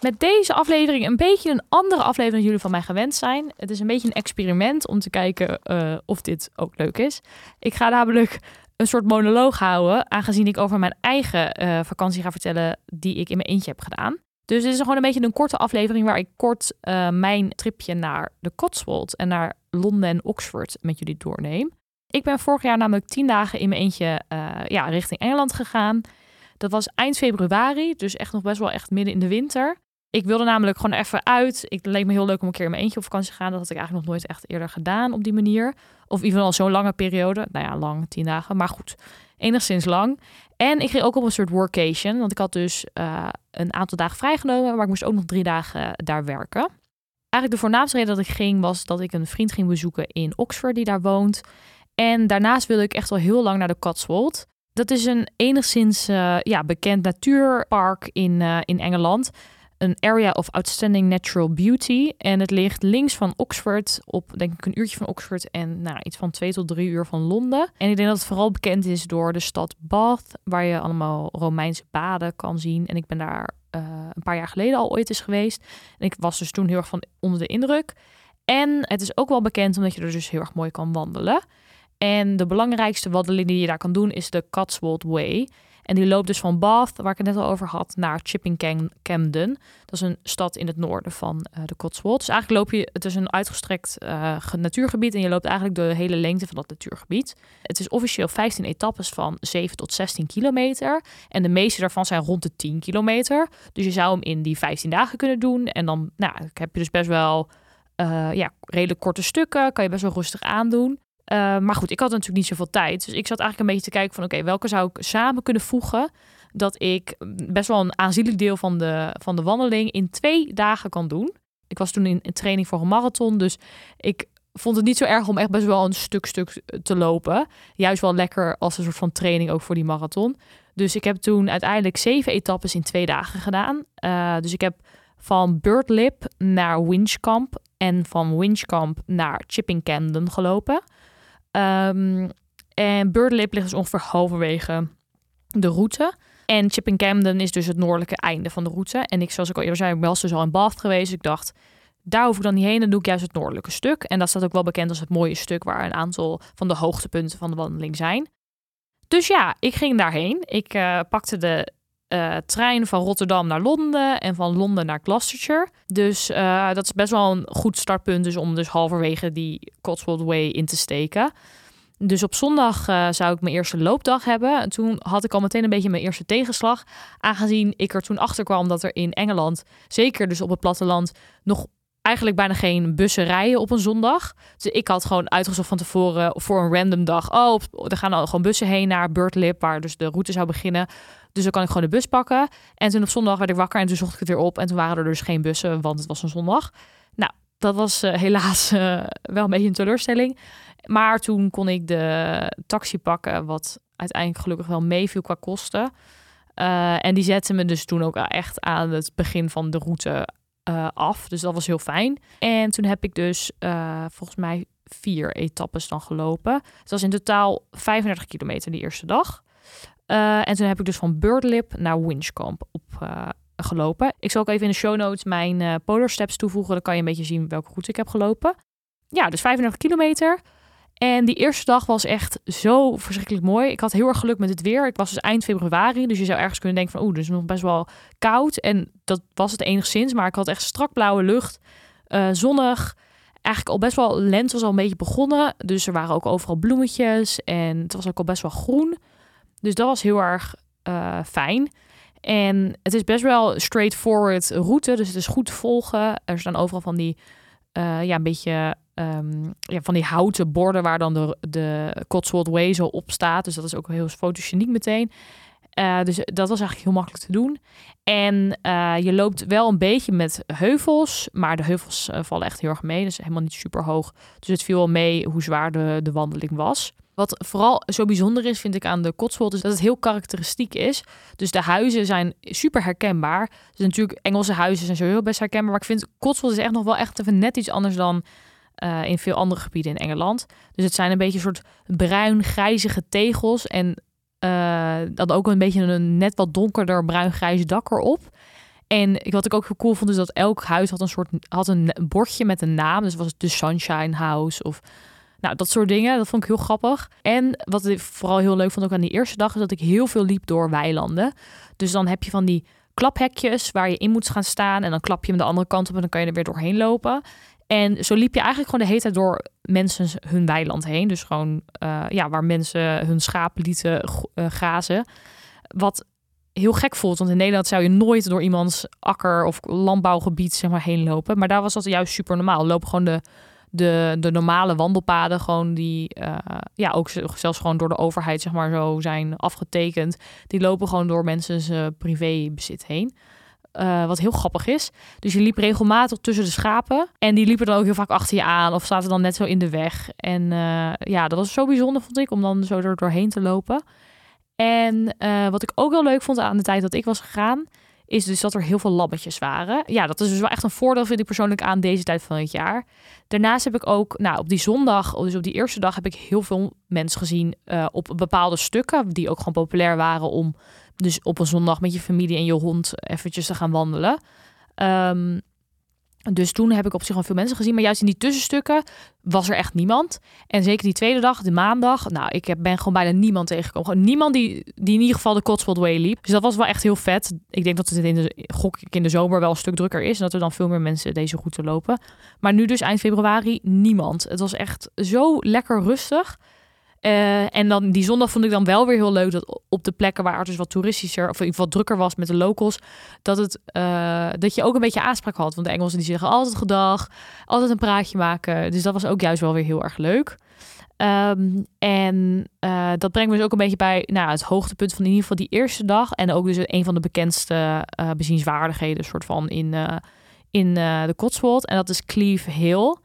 Met deze aflevering een beetje een andere aflevering dan jullie van mij gewend zijn. Het is een beetje een experiment om te kijken uh, of dit ook leuk is. Ik ga namelijk een soort monoloog houden, aangezien ik over mijn eigen uh, vakantie ga vertellen die ik in mijn eentje heb gedaan. Dus dit is gewoon een beetje een korte aflevering waar ik kort uh, mijn tripje naar de Cotswold en naar Londen en Oxford met jullie doorneem. Ik ben vorig jaar namelijk tien dagen in mijn eentje ja, richting Engeland gegaan. Dat was eind februari, dus echt nog best wel echt midden in de winter. Ik wilde namelijk gewoon even uit. Ik leek me heel leuk om een keer in mijn eentje op vakantie te gaan. Dat had ik eigenlijk nog nooit echt eerder gedaan op die manier. Of in ieder geval zo'n lange periode. Nou ja, lang, tien dagen. Maar goed, enigszins lang. En ik ging ook op een soort workation. Want ik had dus uh, een aantal dagen vrijgenomen. Maar ik moest ook nog drie dagen daar werken. Eigenlijk de voornaamste reden dat ik ging was dat ik een vriend ging bezoeken in Oxford die daar woont. En daarnaast wilde ik echt al heel lang naar de Cotswold. Dat is een enigszins uh, ja, bekend natuurpark in, uh, in Engeland een Area of Outstanding Natural Beauty. En het ligt links van Oxford, op denk ik een uurtje van Oxford en nou, iets van twee tot drie uur van Londen. En ik denk dat het vooral bekend is door de stad Bath, waar je allemaal Romeinse baden kan zien. En ik ben daar uh, een paar jaar geleden al ooit eens geweest. En ik was dus toen heel erg van onder de indruk. En het is ook wel bekend omdat je er dus heel erg mooi kan wandelen. En de belangrijkste wandeling die je daar kan doen is de Cotswold Way. En die loopt dus van Bath, waar ik het net al over had, naar Chipping Camden. Dat is een stad in het noorden van uh, de Cotswolds. Dus eigenlijk loop je, het is een uitgestrekt uh, natuurgebied en je loopt eigenlijk de hele lengte van dat natuurgebied. Het is officieel 15 etappes van 7 tot 16 kilometer. En de meeste daarvan zijn rond de 10 kilometer. Dus je zou hem in die 15 dagen kunnen doen. En dan nou, heb je dus best wel uh, ja, redelijk korte stukken. Kan je best wel rustig aandoen. Uh, maar goed, ik had natuurlijk niet zoveel tijd. Dus ik zat eigenlijk een beetje te kijken van... oké, welke zou ik samen kunnen voegen... dat ik best wel een aanzienlijk deel van de, van de wandeling... in twee dagen kan doen. Ik was toen in, in training voor een marathon. Dus ik vond het niet zo erg om echt best wel een stuk stuk te lopen. Juist wel lekker als een soort van training ook voor die marathon. Dus ik heb toen uiteindelijk zeven etappes in twee dagen gedaan. Uh, dus ik heb van Birdlip naar Winchcamp en van Winchcamp naar Chipping Camden gelopen. Um, en Birdlip ligt dus ongeveer halverwege de route. En Chipping Camden is dus het noordelijke einde van de route. En ik, zoals ik al eerder zei, ik ben dus al in Bath geweest. Ik dacht, daar hoef ik dan niet heen. Dan doe ik juist het noordelijke stuk. En dat staat ook wel bekend als het mooie stuk waar een aantal van de hoogtepunten van de wandeling zijn. Dus ja, ik ging daarheen. Ik uh, pakte de uh, trein van Rotterdam naar Londen en van Londen naar Gloucestershire. Dus uh, dat is best wel een goed startpunt dus om dus halverwege die Cotswold Way in te steken. Dus op zondag uh, zou ik mijn eerste loopdag hebben. En toen had ik al meteen een beetje mijn eerste tegenslag. Aangezien ik er toen achter kwam dat er in Engeland, zeker dus op het platteland, nog eigenlijk bijna geen bussen rijden op een zondag. Dus ik had gewoon uitgezocht van tevoren voor een random dag. Oh, er gaan al gewoon bussen heen naar Birdlip, waar dus de route zou beginnen. Dus dan kan ik gewoon de bus pakken. En toen op zondag werd ik wakker en toen zocht ik het weer op. En toen waren er dus geen bussen, want het was een zondag. Nou, dat was uh, helaas uh, wel een beetje een teleurstelling. Maar toen kon ik de taxi pakken, wat uiteindelijk gelukkig wel meeviel qua kosten. Uh, en die zette me dus toen ook echt aan het begin van de route af. Dus dat was heel fijn. En toen heb ik dus volgens mij vier etappes dan gelopen. Het was in totaal 35 kilometer die eerste dag. Uh, en toen heb ik dus van Birdlip naar Winchcamp op uh, gelopen. Ik zal ook even in de show notes mijn uh, Polar Steps toevoegen. Dan kan je een beetje zien welke route ik heb gelopen. Ja, dus 35 kilometer. En die eerste dag was echt zo verschrikkelijk mooi. Ik had heel erg geluk met het weer. Het was dus eind februari, dus je zou ergens kunnen denken van... oeh, het is nog best wel koud. En dat was het enigszins, maar ik had echt strak blauwe lucht, zonnig... Eigenlijk al best wel, lente was al een beetje begonnen. Dus er waren ook overal bloemetjes en het was ook al best wel groen. Dus dat was heel erg uh, fijn. En het is best wel straightforward route, dus het is goed te volgen. Er staan overal van die, uh, ja, een beetje um, ja, van die houten borden waar dan de, de Cotswold Way zo op staat. Dus dat is ook heel fotogeniek meteen. Eh, dus dat was eigenlijk heel makkelijk te doen. En eh, je loopt wel een beetje met heuvels, maar de heuvels eh, vallen echt heel erg mee. Dus helemaal niet super hoog. Dus het viel wel mee hoe zwaar de, de wandeling was. Wat vooral zo bijzonder is, vind ik aan de Cotswold, is dat het heel karakteristiek is. Dus de huizen zijn super herkenbaar. Dus natuurlijk Engelse huizen zijn zo heel best herkenbaar. Maar ik vind Cotswold is echt nog wel echt even net iets anders dan in veel andere gebieden in Engeland. Dus het zijn een beetje een soort bruin-grijzige tegels en uh, dan ook een beetje een net wat donkerder bruin-grijs dak erop. En wat ik ook heel cool vond, is dat elk huis had een soort had een bordje met een naam. Dus was het de Sunshine House of nou, dat soort dingen. Dat vond ik heel grappig. En wat ik vooral heel leuk vond ook aan die eerste dag, is dat ik heel veel liep door weilanden. Dus dan heb je van die klaphekjes waar je in moet gaan staan. En dan klap je hem de andere kant op en dan kan je er weer doorheen lopen. En zo liep je eigenlijk gewoon de hele tijd door mensen hun weiland heen. Dus gewoon uh, ja, waar mensen hun schapen lieten uh, grazen. Wat heel gek voelt, want in Nederland zou je nooit door iemands akker of landbouwgebied zeg maar, heen lopen. Maar daar was dat juist super normaal. Lopen gewoon de, de, de normale wandelpaden, gewoon die uh, ja, ook zelfs gewoon door de overheid zeg maar, zo zijn afgetekend. Die lopen gewoon door mensen privébezit heen. Uh, wat heel grappig is. Dus je liep regelmatig tussen de schapen. En die liepen dan ook heel vaak achter je aan. Of zaten dan net zo in de weg. En uh, ja, dat was zo bijzonder, vond ik. Om dan zo er doorheen te lopen. En wat ik ook wel leuk vond aan de tijd dat ik was gegaan. Is dus dat er heel veel lammetjes waren. Ja, dat is dus wel echt een voordeel, vind ik persoonlijk, aan deze tijd van het jaar. Daarnaast heb ik ook, nou, op die zondag, dus op die eerste dag, heb ik heel veel mensen gezien op bepaalde stukken. Die ook gewoon populair waren om dus op een zondag met je familie en je hond eventjes te gaan wandelen. Um, dus toen heb ik op zich al veel mensen gezien. Maar juist in die tussenstukken was er echt niemand. En zeker die tweede dag, de maandag. Nou, ik heb, ben gewoon bijna niemand tegengekomen. Gewoon niemand die, die in ieder geval de Cotswold Way liep. Dus dat was wel echt heel vet. Ik denk dat het in de, gok in de zomer wel een stuk drukker is. En dat er dan veel meer mensen deze route lopen. Maar nu dus eind februari niemand. Het was echt zo lekker rustig. Uh, en dan die zondag vond ik dan wel weer heel leuk dat op de plekken waar het dus wat toeristischer of in ieder geval drukker was met de locals, dat, het, uh, dat je ook een beetje aanspraak had. Want de Engelsen die zeggen altijd gedag, altijd een praatje maken. Dus dat was ook juist wel weer heel erg leuk. Um, en uh, dat brengt me dus ook een beetje bij nou, het hoogtepunt van in ieder geval die eerste dag. En ook dus een van de bekendste bezienswaardigheden soort van in, in de Cotswold. En dat is Cleve Hill.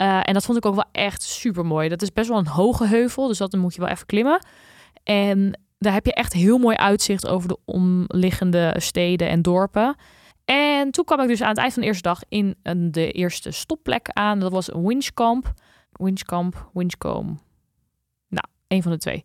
Uh, en dat vond ik ook wel echt super mooi. Dat is best wel een hoge heuvel, dus dat moet je wel even klimmen. En daar heb je echt heel mooi uitzicht over de omliggende steden en dorpen. En toen kwam ik dus aan het eind van de eerste dag in een, de eerste stopplek aan. Dat was Winchcamp. Winchcamp, Winchcombe. Nou, een van de twee.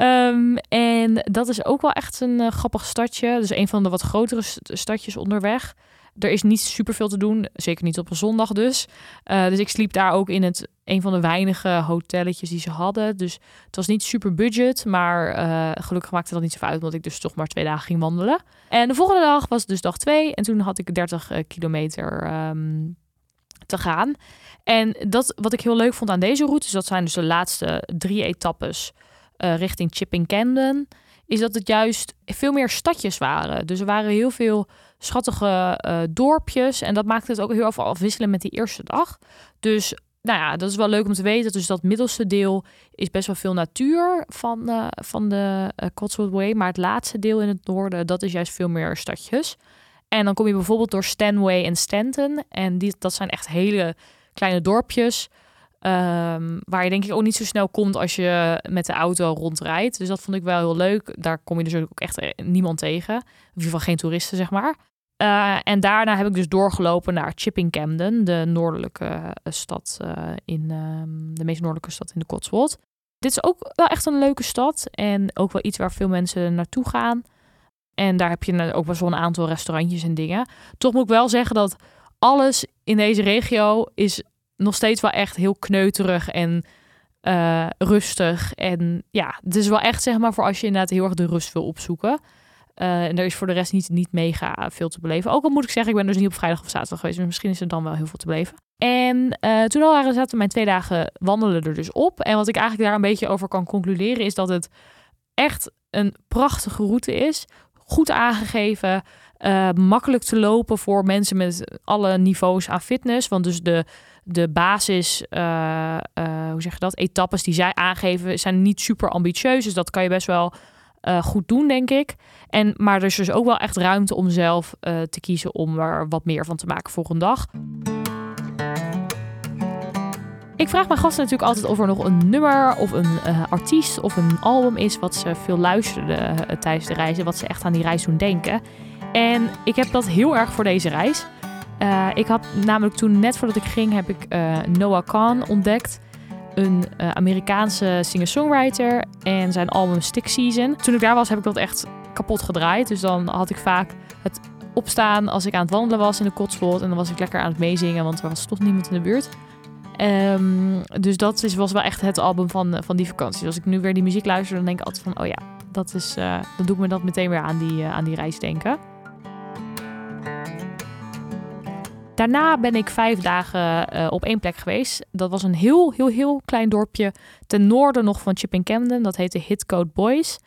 um, en dat is ook wel echt een uh, grappig stadje. Dus een van de wat grotere stadjes onderweg. Er is niet super veel te doen, zeker niet op een zondag dus. Uh, dus ik sliep daar ook in het een van de weinige hotelletjes die ze hadden. Dus het was niet super budget, maar uh, gelukkig maakte dat niet zo uit, omdat ik dus toch maar twee dagen ging wandelen. En de volgende dag was dus dag twee en toen had ik 30 uh, eh, kilometer um, te gaan. En dat wat ik heel leuk vond aan deze route, dus dat zijn dus de laatste drie etappes richting Chipping Camden, is dat het juist veel meer stadjes waren. Dus er waren heel veel schattige uh, dorpjes. En dat maakte het ook heel veel afwisselen met die eerste dag. Dus nou ja, dat is wel leuk om te weten. Dus dat middelste deel is best wel veel natuur van, uh, van de uh, Cotswold Way. Maar het laatste deel in het noorden, dat is juist veel meer stadjes. En dan kom je bijvoorbeeld door Stanway en Stanton. En die, dat zijn echt hele kleine dorpjes. Um, waar je denk ik ook niet zo snel komt als je met de auto rondrijdt. Dus dat vond ik wel heel leuk. Daar kom je dus ook echt niemand tegen. In ieder geval geen toeristen, zeg maar. Uh, en daarna heb ik dus doorgelopen naar Chipping Camden, de noordelijke uh, stad uh, in um, de meest noordelijke stad in de Cotswold. Dit is ook wel echt een leuke stad en ook wel iets waar veel mensen naartoe gaan. En daar heb je ook wel zo'n aantal restaurantjes en dingen. Toch moet ik wel zeggen dat alles in deze regio is nog steeds wel echt heel kneuterig en rustig. En ja, het is wel echt zeg maar voor als je inderdaad heel erg de rust wil opzoeken. Uh, en er is voor de rest niet, niet mega veel te beleven. Ook al moet ik zeggen, ik ben dus niet op vrijdag of zaterdag geweest. Maar misschien is er dan wel heel veel te beleven. En uh, toen al waren, zaten mijn twee dagen wandelen er dus op. En wat ik eigenlijk daar een beetje over kan concluderen... is dat het echt een prachtige route is. Goed aangegeven. Uh, makkelijk te lopen voor mensen met alle niveaus aan fitness. Want dus de, de basis, hoe zeg je dat, etappes die zij aangeven... zijn niet super ambitieus. Dus dat kan je best wel eh, goed doen, denk ik. En, maar er is dus ook wel echt ruimte om zelf eh, te kiezen om er wat meer van te maken volgende dag. Ik vraag mijn gasten natuurlijk altijd of er nog een nummer of een uh, artiest of een album is wat ze veel luisterden tijdens de reis en wat ze echt aan die reis doen denken. En ik heb dat heel erg voor deze reis. Ik had namelijk toen, net voordat ik ging, heb ik Noah Khan ontdekt. Een Amerikaanse singer-songwriter en zijn album Stick Season. Toen ik daar was, heb ik dat echt kapot gedraaid. Dus dan had ik vaak het opstaan als ik aan het wandelen was in de Cotswold. En dan was ik lekker aan het meezingen, want er was toch niemand in de buurt. Um, dus dat is, was wel echt het album van, van die vakantie. Dus als ik nu weer die muziek luister, dan denk ik altijd van... oh ja, dat is, uh, dan doe ik me dat meteen weer aan die, aan die reis denken. Daarna ben ik vijf dagen uh, op één plek geweest. Dat was een heel, heel, heel klein dorpje ten noorden nog van Chipping Camden. Dat heette Hitcoat Boys.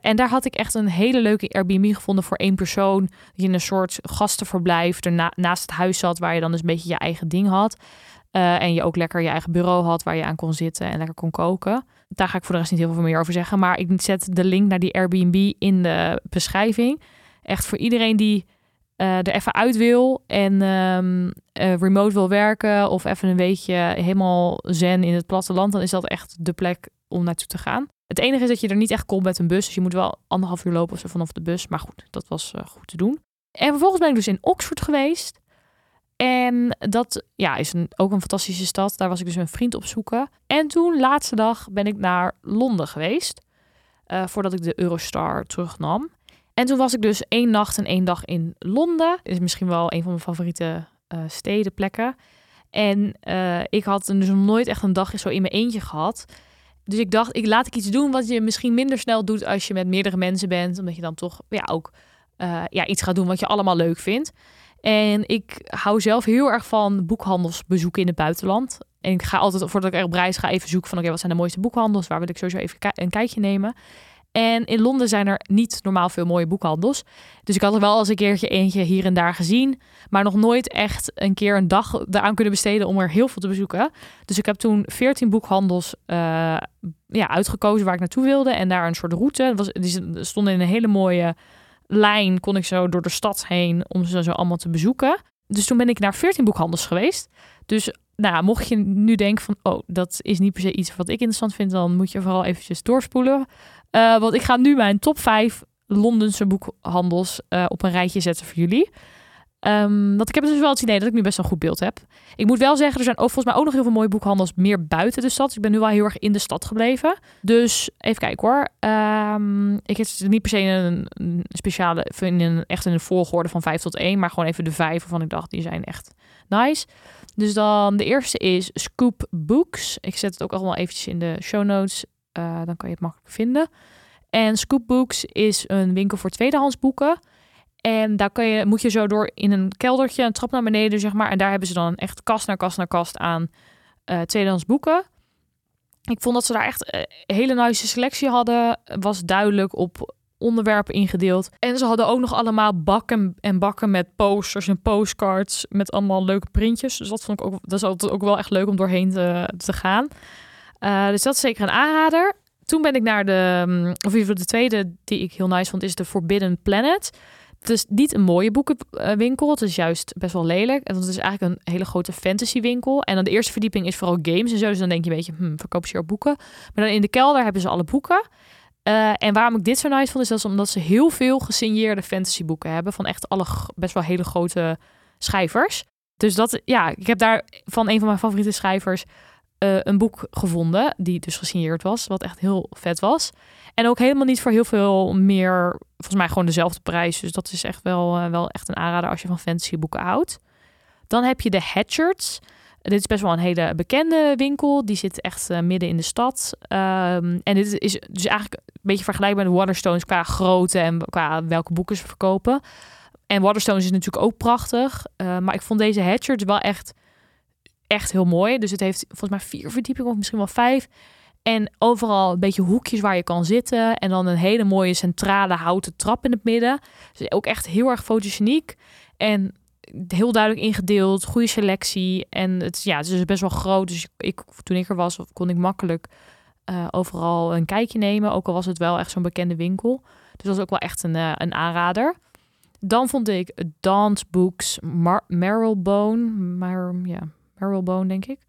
en daar had ik echt een hele leuke Airbnb gevonden voor één persoon. Dat je in een soort gastenverblijf naast het huis zat, waar je dan dus een beetje je eigen ding had. Uh, en je ook lekker je eigen bureau had waar je aan kon zitten en lekker kon koken. Daar ga ik voor de rest niet heel veel meer over zeggen. Maar ik zet de link naar die Airbnb in de beschrijving. Echt voor iedereen die uh, er even uit wil en um, uh, remote wil werken of even een weekje helemaal zen in het platteland, dan is dat echt de plek om naartoe te gaan. Het enige is dat je er niet echt komt met een bus, dus je moet wel anderhalf uur lopen of zo vanaf de bus. Maar goed, dat was goed te doen. En vervolgens ben ik dus in Oxford geweest. En dat ja, is een, ook een fantastische stad. Daar was ik dus een vriend op zoeken. En toen, laatste dag, ben ik naar Londen geweest. Voordat ik de Eurostar terugnam. En toen was ik dus één nacht en één dag in Londen. Is misschien wel een van mijn favoriete uh, steden, plekken. En uh, ik had dus nog nooit echt een dagje zo in mijn eentje gehad. Dus ik dacht, ik laat ik iets doen wat je misschien minder snel doet als je met meerdere mensen bent. Omdat je dan toch ja, ook ja, iets gaat doen wat je allemaal leuk vindt. En ik hou zelf heel erg van boekhandelsbezoeken in het buitenland. En ik ga altijd, voordat ik er op reis ga, even zoeken van... oké, wat zijn de mooiste boekhandels? Waar wil ik sowieso even een kijkje nemen? En in Londen zijn er niet normaal veel mooie boekhandels. Dus ik had er wel eens een keertje eentje hier en daar gezien. Maar nog nooit echt een keer een dag eraan kunnen besteden om er heel veel te bezoeken. Dus ik heb toen 14 boekhandels uh, ja, uitgekozen waar ik naartoe wilde. En daar een soort route. Was, die stonden in een hele mooie lijn kon ik zo door de stad heen om ze zo allemaal te bezoeken. Dus toen ben ik naar 14 boekhandels geweest. Dus nou, mocht je nu denken van, oh, dat is niet per se iets wat ik interessant vind, dan moet je vooral eventjes doorspoelen. Uh, want ik ga nu mijn top 5 Londense boekhandels uh, op een rijtje zetten voor jullie. Um, want ik heb dus wel het idee dat ik nu best wel een goed beeld heb. Ik moet wel zeggen, er zijn volgens mij ook nog heel veel mooie boekhandels meer buiten de stad. Dus ik ben nu wel heel erg in de stad gebleven. Dus even kijken hoor. Um, ik heb niet per se een, speciale, in echt in een volgorde van 5 tot 1. Maar gewoon even de vijf waarvan ik dacht, die zijn echt nice. Dus dan de eerste is Scoop Books. Ik zet het ook allemaal eventjes in de show notes. Uh, dan kan je het makkelijk vinden. En Scoop Books is een winkel voor tweedehands boeken. En daar je, moet je zo door in een keldertje, een trap naar beneden, zeg maar. En daar hebben ze dan echt kast naar kast naar kast aan uh, tweedehands boeken. Ik vond dat ze daar echt een hele nice selectie hadden. Was duidelijk op onderwerpen ingedeeld. En ze hadden ook nog allemaal bakken en bakken met posters en postcards met allemaal leuke printjes. Dus dat vond ik ook, dat is ook wel echt leuk om doorheen te, te gaan. Uh, dus dat is zeker een aanrader. Toen ben ik naar de, of even de tweede die ik heel nice vond, is de Forbidden Planet. Het is niet een mooie boekenwinkel. Het is juist best wel lelijk. En het is eigenlijk een hele grote fantasywinkel. En dan de eerste verdieping is vooral games en zo. Dus dan denk je een beetje, hm, verkopen ze hier boeken? Maar dan in de kelder hebben ze alle boeken. Uh, en waarom ik dit zo nice vond, is dat omdat ze heel veel gesigneerde fantasyboeken hebben. Van echt alle best wel hele grote schrijvers. Dus dat, ja, ik heb daar van een van mijn favoriete schrijvers uh, een boek gevonden. Die dus gesigneerd was. Wat echt heel vet was. En ook helemaal niet voor heel veel meer, volgens mij gewoon dezelfde prijs. Dus dat is echt wel, uh, wel echt een aanrader als je van fantasyboeken houdt. Dan heb je de Hatchards. Dit is best wel een hele bekende winkel. Die zit echt uh, midden in de stad. Um, en dit is dus eigenlijk een beetje vergelijkbaar met Waterstones qua grootte en qua welke boeken ze verkopen. En Waterstones is natuurlijk ook prachtig. Maar ik vond deze Hatchards wel echt, echt heel mooi. Dus het heeft volgens mij vier verdiepingen of misschien wel vijf. En overal een beetje hoekjes waar je kan zitten. En dan een hele mooie centrale houten trap in het midden. Dus ook echt heel erg fotogeniek. En heel duidelijk ingedeeld. Goede selectie. En het, ja, het is best wel groot. Dus ik, toen ik er was, kon ik makkelijk eh, overal een kijkje nemen. Ook al was het wel echt zo'n bekende winkel. Dus dat was ook wel echt een, uh, een aanrader. Dan vond ik Dance Books Mar Marylebone. Mar ja, Marylebone, denk ik.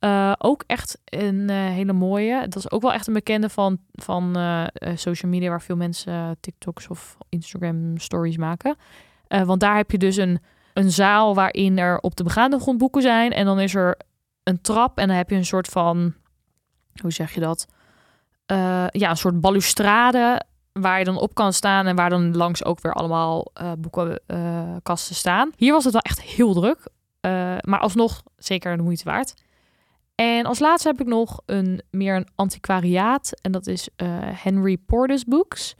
Uh, ook echt een hele mooie. Dat is ook wel echt een bekende van, van social media... waar veel mensen TikToks of Instagram stories maken. want daar heb je dus een, een zaal waarin er op de begaande grond boeken zijn. En dan is er een trap en dan heb je een soort van hoe zeg je dat? Ja, een soort balustrade waar je dan op kan staan en waar dan langs ook weer allemaal boekenkasten staan. Hier was het wel echt heel druk, maar alsnog zeker de moeite waard. En als laatste heb ik nog een meer een antiquariaat en dat is Henry Porter's Books.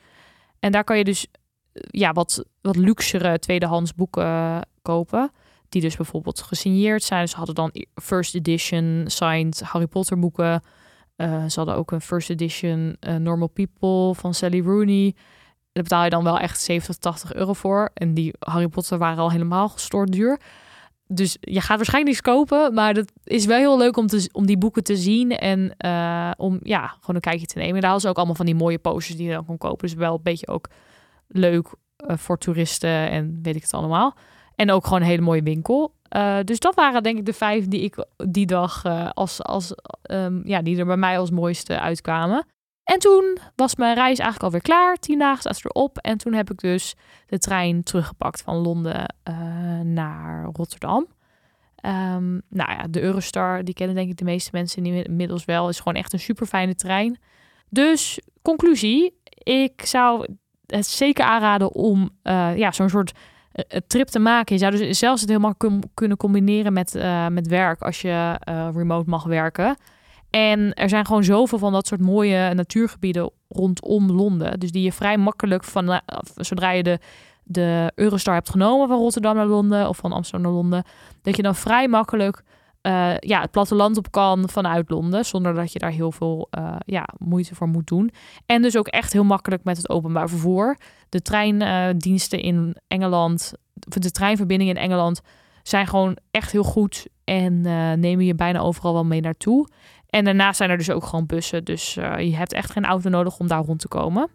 En daar kan je dus ja, wat, wat luxere tweedehands boeken kopen. Die dus bijvoorbeeld gesigneerd zijn. Ze hadden dan first edition signed Harry Potter boeken. Ze hadden ook een first edition Normal People van Sally Rooney. Daar betaal je dan wel echt 70, 80 euro voor. En die Harry Potter waren al helemaal gestoord duur. Dus je gaat waarschijnlijk niets kopen, maar dat is wel heel leuk om, te, om die boeken te zien en uh, om ja, gewoon een kijkje te nemen. Daar hadden ze ook allemaal van die mooie posters die je dan kon kopen. Dus wel een beetje ook leuk voor toeristen en weet ik het allemaal. En ook gewoon een hele mooie winkel. Uh, dus dat waren denk ik de vijf die ik die dag als, als um, ja, die er bij mij als mooiste uitkwamen. En toen was mijn reis eigenlijk alweer klaar. Tien dagen staat erop. En toen heb ik dus de trein teruggepakt van Londen uh, naar Rotterdam. Um, nou ja, de Eurostar, die kennen denk ik de meeste mensen inmiddels wel. Is gewoon echt een super fijne trein. Dus conclusie, ik zou het zeker aanraden om ja, zo'n soort uh, trip te maken. Je zou dus zelfs het helemaal kunnen combineren met, met werk als je remote mag werken. En er zijn gewoon zoveel van dat soort mooie natuurgebieden rondom Londen. Dus die je vrij makkelijk van zodra je de, de Eurostar hebt genomen van Rotterdam naar Londen of van Amsterdam naar Londen, dat je dan vrij makkelijk uh, ja, het platteland op kan vanuit Londen. Zonder dat je daar heel veel uh, ja, moeite voor moet doen. En dus ook echt heel makkelijk met het openbaar vervoer. De treindiensten in Engeland, de treinverbindingen in Engeland zijn gewoon echt heel goed. En nemen je bijna overal wel mee naartoe. En daarnaast zijn er dus ook gewoon bussen. Dus je hebt echt geen auto nodig om daar rond te komen.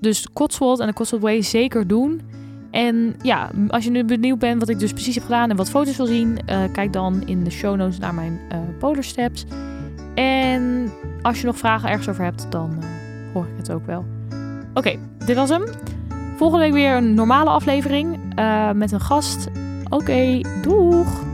Dus Cotswold en de Cotswold Way zeker doen. En ja, als je nu benieuwd bent wat ik dus precies heb gedaan en wat foto's wil zien, uh, kijk dan in de show notes naar mijn uh, polar steps. En als je nog vragen ergens over hebt, dan hoor ik het ook wel. Oké, dit was hem. Volgende week weer een normale aflevering met een gast. Oké, doeg!